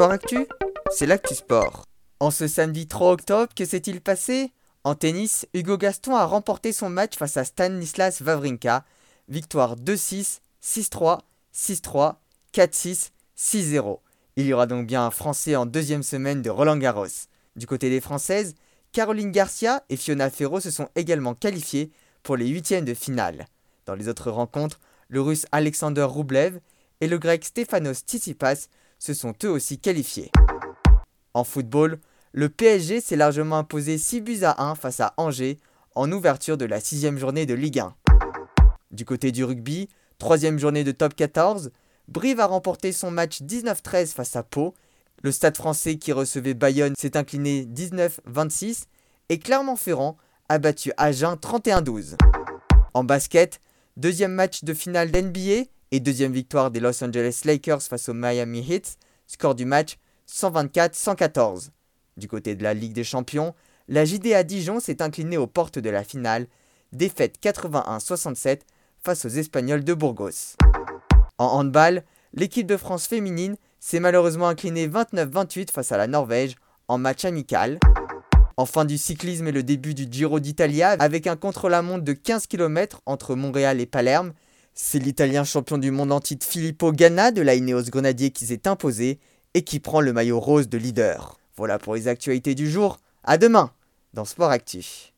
Sport Actu, c'est l'actu sport. En ce samedi 3 octobre, que s'est-il passé? En tennis, Hugo Gaston a remporté son match face à Stanislas Wawrinka. Victoire 2-6, 6-3, 6-3, 4-6, 6-0. Il y aura donc bien un Français en deuxième semaine de Roland Garros. Du côté des Françaises, Caroline Garcia et Fiona Ferro se sont également qualifiées pour les huitièmes de finale. Dans les autres rencontres, le russe Alexander Roublev et le grec Stefanos Tsitsipas se sont eux aussi qualifiés. En football, le PSG s'est largement imposé 6 buts à 1 face à Angers en ouverture de la sixième journée de Ligue 1. Du côté du rugby, troisième journée de top 14, Brive a remporté son match 19-13 face à Pau. Le stade français qui recevait Bayonne s'est incliné 19-26 et Clermont-Ferrand a battu Agen 31-12. En basket, deuxième match de finale d'NBA et deuxième victoire des Los Angeles Lakers face aux Miami Heat, score du match 124-114. Du côté de la Ligue des Champions, la JDA Dijon s'est inclinée aux portes de la finale, défaite 81-67 face aux Espagnols de Burgos. En handball, l'équipe de France féminine s'est malheureusement inclinée 29-28 face à la Norvège en match amical. En fin du cyclisme et le début du Giro d'Italia avec un contre-la-montre de 15 km entre Montréal et Palerme, c'est l'Italien champion du monde en titre Filippo Ganna de la Ineos Grenadier qui s'est imposé et qui prend le maillot rose de leader. Voilà pour les actualités du jour. À demain dans Sport Actif.